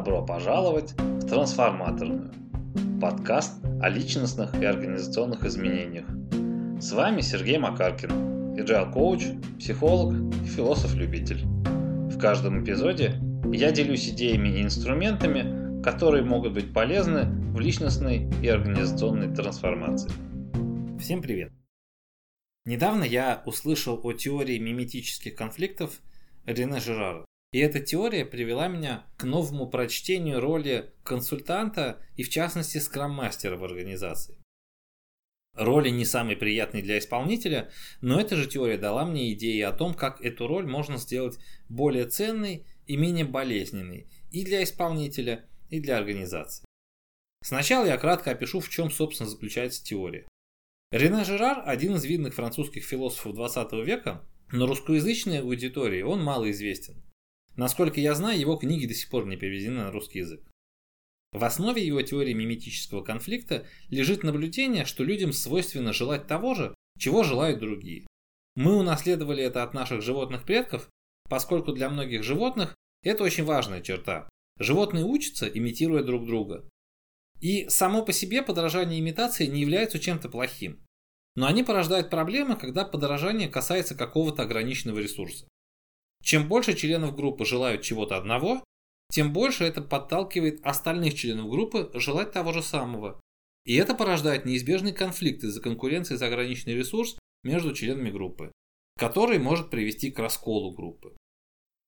Добро пожаловать в Трансформаторную. Подкаст о личностных и организационных изменениях. С вами Сергей Макаркин, agile коуч, психолог и философ-любитель. В каждом эпизоде я делюсь идеями и инструментами, которые могут быть полезны в личностной и организационной трансформации. Всем привет! Недавно я услышал о теории миметических конфликтов Рене Жерара. И эта теория привела меня к новому прочтению роли консультанта и в частности скрам-мастера в организации. Роли не самые приятные для исполнителя, но эта же теория дала мне идеи о том, как эту роль можно сделать более ценной и менее болезненной и для исполнителя, и для организации. Сначала я кратко опишу, в чем, собственно, заключается теория. Рене Жерар – один из видных французских философов 20 века, но русскоязычной аудитории он мало известен. Насколько я знаю, его книги до сих пор не переведены на русский язык. В основе его теории миметического конфликта лежит наблюдение, что людям свойственно желать того же, чего желают другие. Мы унаследовали это от наших животных предков, поскольку для многих животных это очень важная черта. Животные учатся, имитируя друг друга. И само по себе подражание имитации не является чем-то плохим. Но они порождают проблемы, когда подражание касается какого-то ограниченного ресурса. Чем больше членов группы желают чего-то одного, тем больше это подталкивает остальных членов группы желать того же самого. И это порождает неизбежный конфликт из-за конкуренции за ограниченный ресурс между членами группы, который может привести к расколу группы.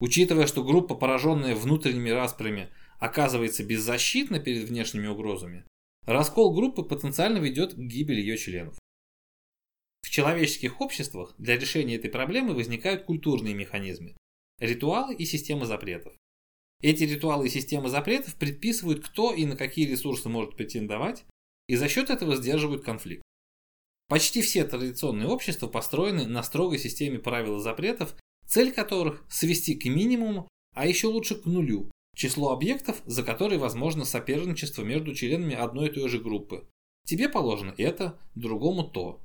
Учитывая, что группа, пораженная внутренними распрями, оказывается беззащитна перед внешними угрозами, раскол группы потенциально ведет к гибели ее членов. В человеческих обществах для решения этой проблемы возникают культурные механизмы, ритуалы и системы запретов. Эти ритуалы и системы запретов предписывают, кто и на какие ресурсы может претендовать, и за счет этого сдерживают конфликт. Почти все традиционные общества построены на строгой системе правил и запретов, цель которых – свести к минимуму, а еще лучше к нулю, число объектов, за которые возможно соперничество между членами одной и той же группы. Тебе положено это, другому то.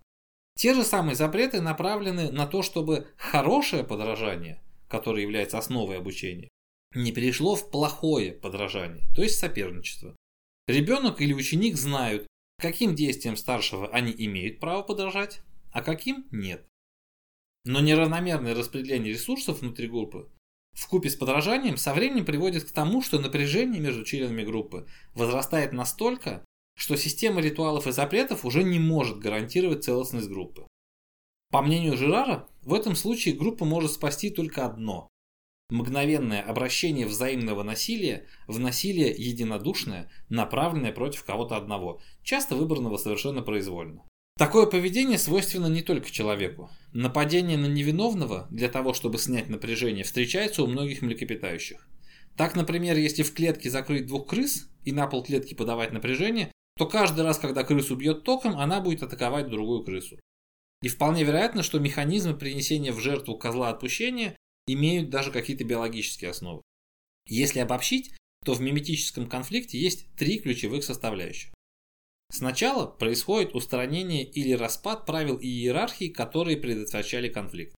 Те же самые запреты направлены на то, чтобы хорошее подражание которое является основой обучения, не перешло в плохое подражание, то есть соперничество. Ребенок или ученик знают, каким действиям старшего они имеют право подражать, а каким нет. Но неравномерное распределение ресурсов внутри группы в купе с подражанием со временем приводит к тому, что напряжение между членами группы возрастает настолько, что система ритуалов и запретов уже не может гарантировать целостность группы. По мнению Жерара, в этом случае группа может спасти только одно – мгновенное обращение взаимного насилия в насилие единодушное, направленное против кого-то одного, часто выбранного совершенно произвольно. Такое поведение свойственно не только человеку. Нападение на невиновного для того, чтобы снять напряжение, встречается у многих млекопитающих. Так, например, если в клетке закрыть двух крыс и на пол клетки подавать напряжение, то каждый раз, когда крысу бьет током, она будет атаковать другую крысу. И вполне вероятно, что механизмы принесения в жертву козла отпущения имеют даже какие-то биологические основы. Если обобщить, то в миметическом конфликте есть три ключевых составляющих. Сначала происходит устранение или распад правил и иерархии, которые предотвращали конфликт.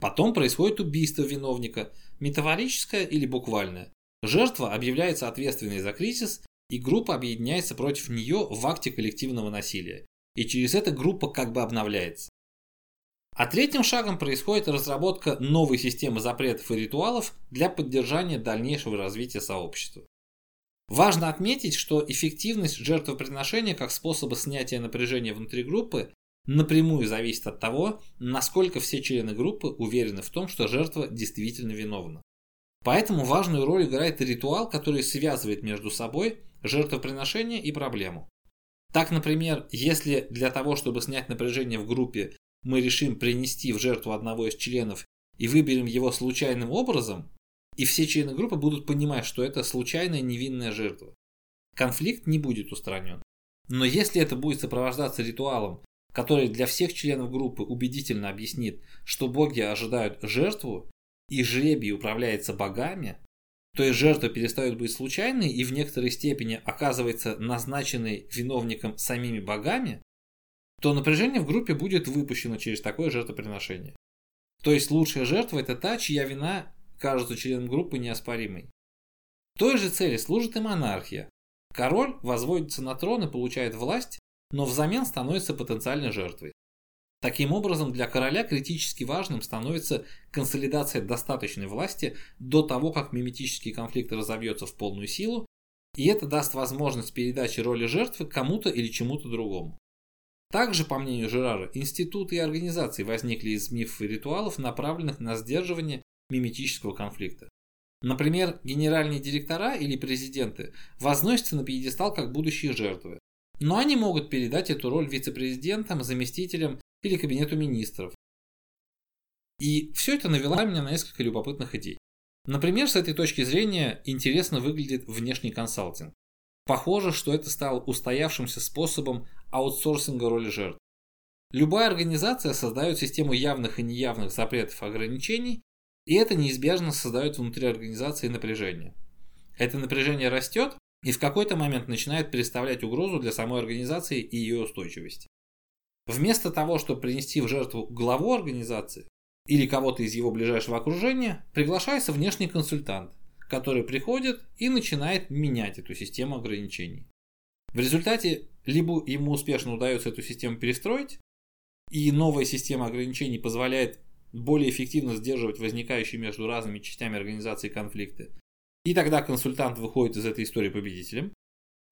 Потом происходит убийство виновника, метафорическое или буквальное. Жертва объявляется ответственной за кризис, и группа объединяется против нее в акте коллективного насилия и через это группа как бы обновляется. А третьим шагом происходит разработка новой системы запретов и ритуалов для поддержания дальнейшего развития сообщества. Важно отметить, что эффективность жертвоприношения как способа снятия напряжения внутри группы напрямую зависит от того, насколько все члены группы уверены в том, что жертва действительно виновна. Поэтому важную роль играет ритуал, который связывает между собой жертвоприношение и проблему. Так, например, если для того, чтобы снять напряжение в группе, мы решим принести в жертву одного из членов и выберем его случайным образом, и все члены группы будут понимать, что это случайная невинная жертва. Конфликт не будет устранен. Но если это будет сопровождаться ритуалом, который для всех членов группы убедительно объяснит, что боги ожидают жертву, и жребий управляется богами, то есть жертва перестает быть случайной и в некоторой степени оказывается назначенной виновником самими богами, то напряжение в группе будет выпущено через такое жертвоприношение. То есть лучшая жертва это та, чья вина кажется членам группы неоспоримой. Той же цели служит и монархия. Король возводится на трон и получает власть, но взамен становится потенциальной жертвой. Таким образом, для короля критически важным становится консолидация достаточной власти до того, как миметический конфликт разовьется в полную силу, и это даст возможность передачи роли жертвы кому-то или чему-то другому. Также, по мнению Жерара, институты и организации возникли из мифов и ритуалов, направленных на сдерживание миметического конфликта. Например, генеральные директора или президенты возносятся на пьедестал как будущие жертвы, но они могут передать эту роль вице-президентам, заместителям или кабинету министров. И все это навело меня на несколько любопытных идей. Например, с этой точки зрения интересно выглядит внешний консалтинг. Похоже, что это стало устоявшимся способом аутсорсинга роли жертв. Любая организация создает систему явных и неявных запретов и ограничений, и это неизбежно создает внутри организации напряжение. Это напряжение растет и в какой-то момент начинает представлять угрозу для самой организации и ее устойчивости. Вместо того, чтобы принести в жертву главу организации или кого-то из его ближайшего окружения, приглашается внешний консультант, который приходит и начинает менять эту систему ограничений. В результате либо ему успешно удается эту систему перестроить, и новая система ограничений позволяет более эффективно сдерживать возникающие между разными частями организации конфликты. И тогда консультант выходит из этой истории победителем.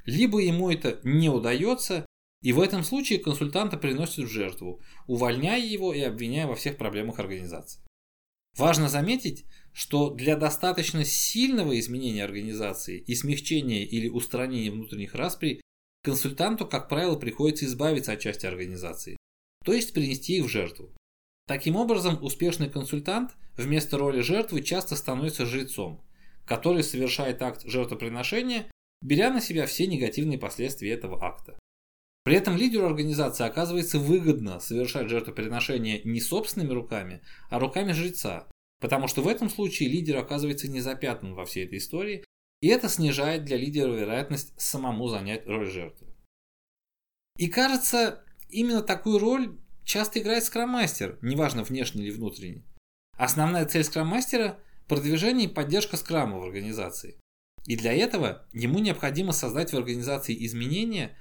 Либо ему это не удается, и в этом случае консультанта приносят в жертву, увольняя его и обвиняя во всех проблемах организации. Важно заметить, что для достаточно сильного изменения организации и смягчения или устранения внутренних расприй консультанту, как правило, приходится избавиться от части организации, то есть принести их в жертву. Таким образом, успешный консультант вместо роли жертвы часто становится жрецом, который совершает акт жертвоприношения, беря на себя все негативные последствия этого акта. При этом лидеру организации оказывается выгодно совершать жертвоприношение не собственными руками, а руками жреца, потому что в этом случае лидер оказывается не запятнан во всей этой истории, и это снижает для лидера вероятность самому занять роль жертвы. И кажется, именно такую роль часто играет скроммастер, неважно внешний или внутренний. Основная цель скроммастера – продвижение и поддержка скрама в организации. И для этого ему необходимо создать в организации изменения,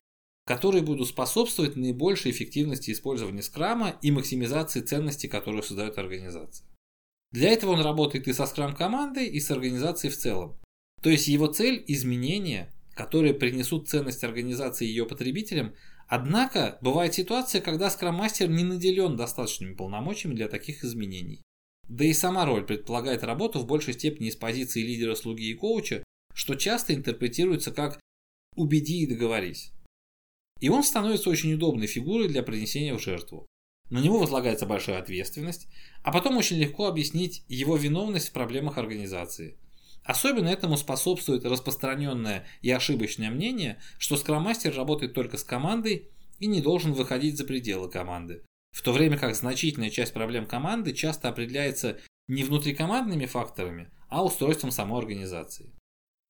которые будут способствовать наибольшей эффективности использования скрама и максимизации ценностей, которые создает организация. Для этого он работает и со скрам-командой, и с организацией в целом. То есть его цель – изменения, которые принесут ценность организации и ее потребителям, Однако, бывает ситуация, когда скрам-мастер не наделен достаточными полномочиями для таких изменений. Да и сама роль предполагает работу в большей степени из позиции лидера, слуги и коуча, что часто интерпретируется как «убеди и договорись». И он становится очень удобной фигурой для принесения в жертву. На него возлагается большая ответственность, а потом очень легко объяснить его виновность в проблемах организации – Особенно этому способствует распространенное и ошибочное мнение, что скроммастер работает только с командой и не должен выходить за пределы команды. В то время как значительная часть проблем команды часто определяется не внутрикомандными факторами, а устройством самой организации.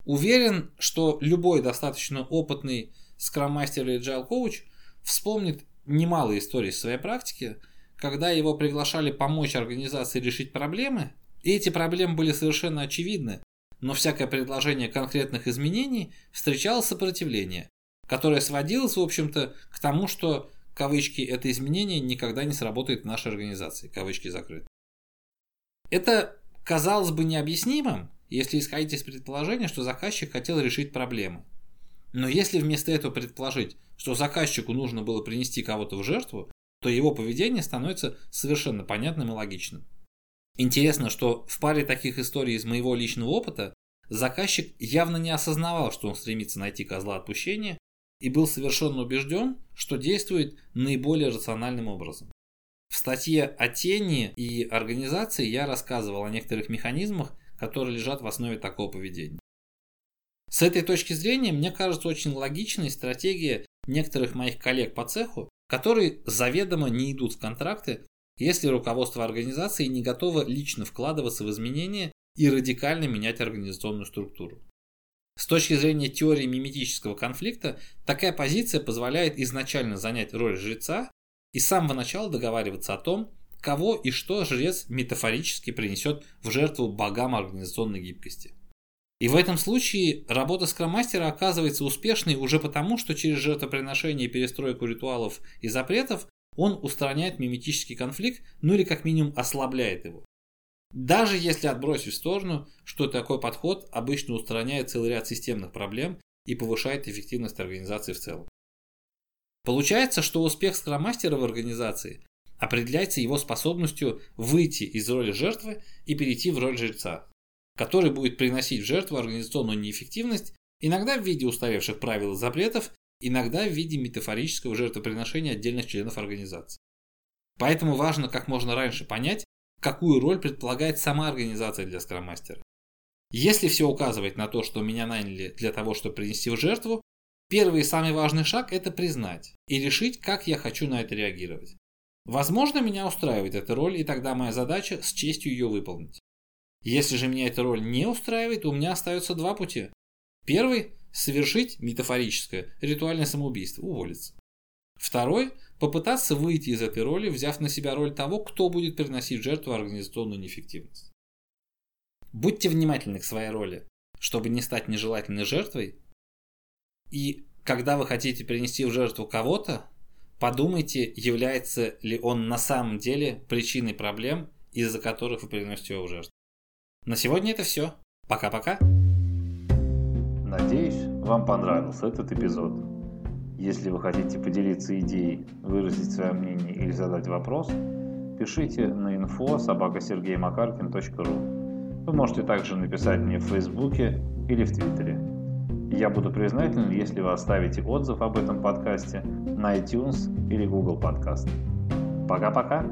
Уверен, что любой достаточно опытный скрам-мастер или agile коуч вспомнит немало историй из своей практики, когда его приглашали помочь организации решить проблемы, и эти проблемы были совершенно очевидны, но всякое предложение конкретных изменений встречало сопротивление, которое сводилось, в общем-то, к тому, что, кавычки, это изменение никогда не сработает в нашей организации, кавычки закрыты. Это казалось бы необъяснимым, если исходить из предположения, что заказчик хотел решить проблему. Но если вместо этого предположить, что заказчику нужно было принести кого-то в жертву, то его поведение становится совершенно понятным и логичным. Интересно, что в паре таких историй из моего личного опыта заказчик явно не осознавал, что он стремится найти козла отпущения и был совершенно убежден, что действует наиболее рациональным образом. В статье о тени и организации я рассказывал о некоторых механизмах, которые лежат в основе такого поведения. С этой точки зрения мне кажется очень логичной стратегия некоторых моих коллег по цеху, которые заведомо не идут в контракты если руководство организации не готово лично вкладываться в изменения и радикально менять организационную структуру. С точки зрения теории миметического конфликта, такая позиция позволяет изначально занять роль жреца и с самого начала договариваться о том, кого и что жрец метафорически принесет в жертву богам организационной гибкости. И в этом случае работа скроммастера оказывается успешной уже потому, что через жертвоприношение и перестройку ритуалов и запретов он устраняет миметический конфликт, ну или как минимум ослабляет его. Даже если отбросить в сторону, что такой подход обычно устраняет целый ряд системных проблем и повышает эффективность организации в целом. Получается, что успех скромастера в организации определяется его способностью выйти из роли жертвы и перейти в роль жреца, который будет приносить в жертву организационную неэффективность, иногда в виде устаревших правил и запретов, иногда в виде метафорического жертвоприношения отдельных членов организации. Поэтому важно как можно раньше понять, какую роль предполагает сама организация для скроммастера. Если все указывает на то, что меня наняли для того, чтобы принести в жертву, первый и самый важный шаг – это признать и решить, как я хочу на это реагировать. Возможно, меня устраивает эта роль, и тогда моя задача – с честью ее выполнить. Если же меня эта роль не устраивает, у меня остается два пути. Первый – совершить метафорическое ритуальное самоубийство, уволиться. Второй – попытаться выйти из этой роли, взяв на себя роль того, кто будет приносить жертву организационную неэффективность. Будьте внимательны к своей роли, чтобы не стать нежелательной жертвой. И когда вы хотите принести в жертву кого-то, подумайте, является ли он на самом деле причиной проблем, из-за которых вы приносите его в жертву. На сегодня это все. Пока-пока. Надеюсь, вам понравился этот эпизод. Если вы хотите поделиться идеей, выразить свое мнение или задать вопрос, пишите на info собакасергеймакаркин.ру. Вы можете также написать мне в Фейсбуке или в Твиттере. Я буду признателен, если вы оставите отзыв об этом подкасте на iTunes или Google Podcast. Пока-пока!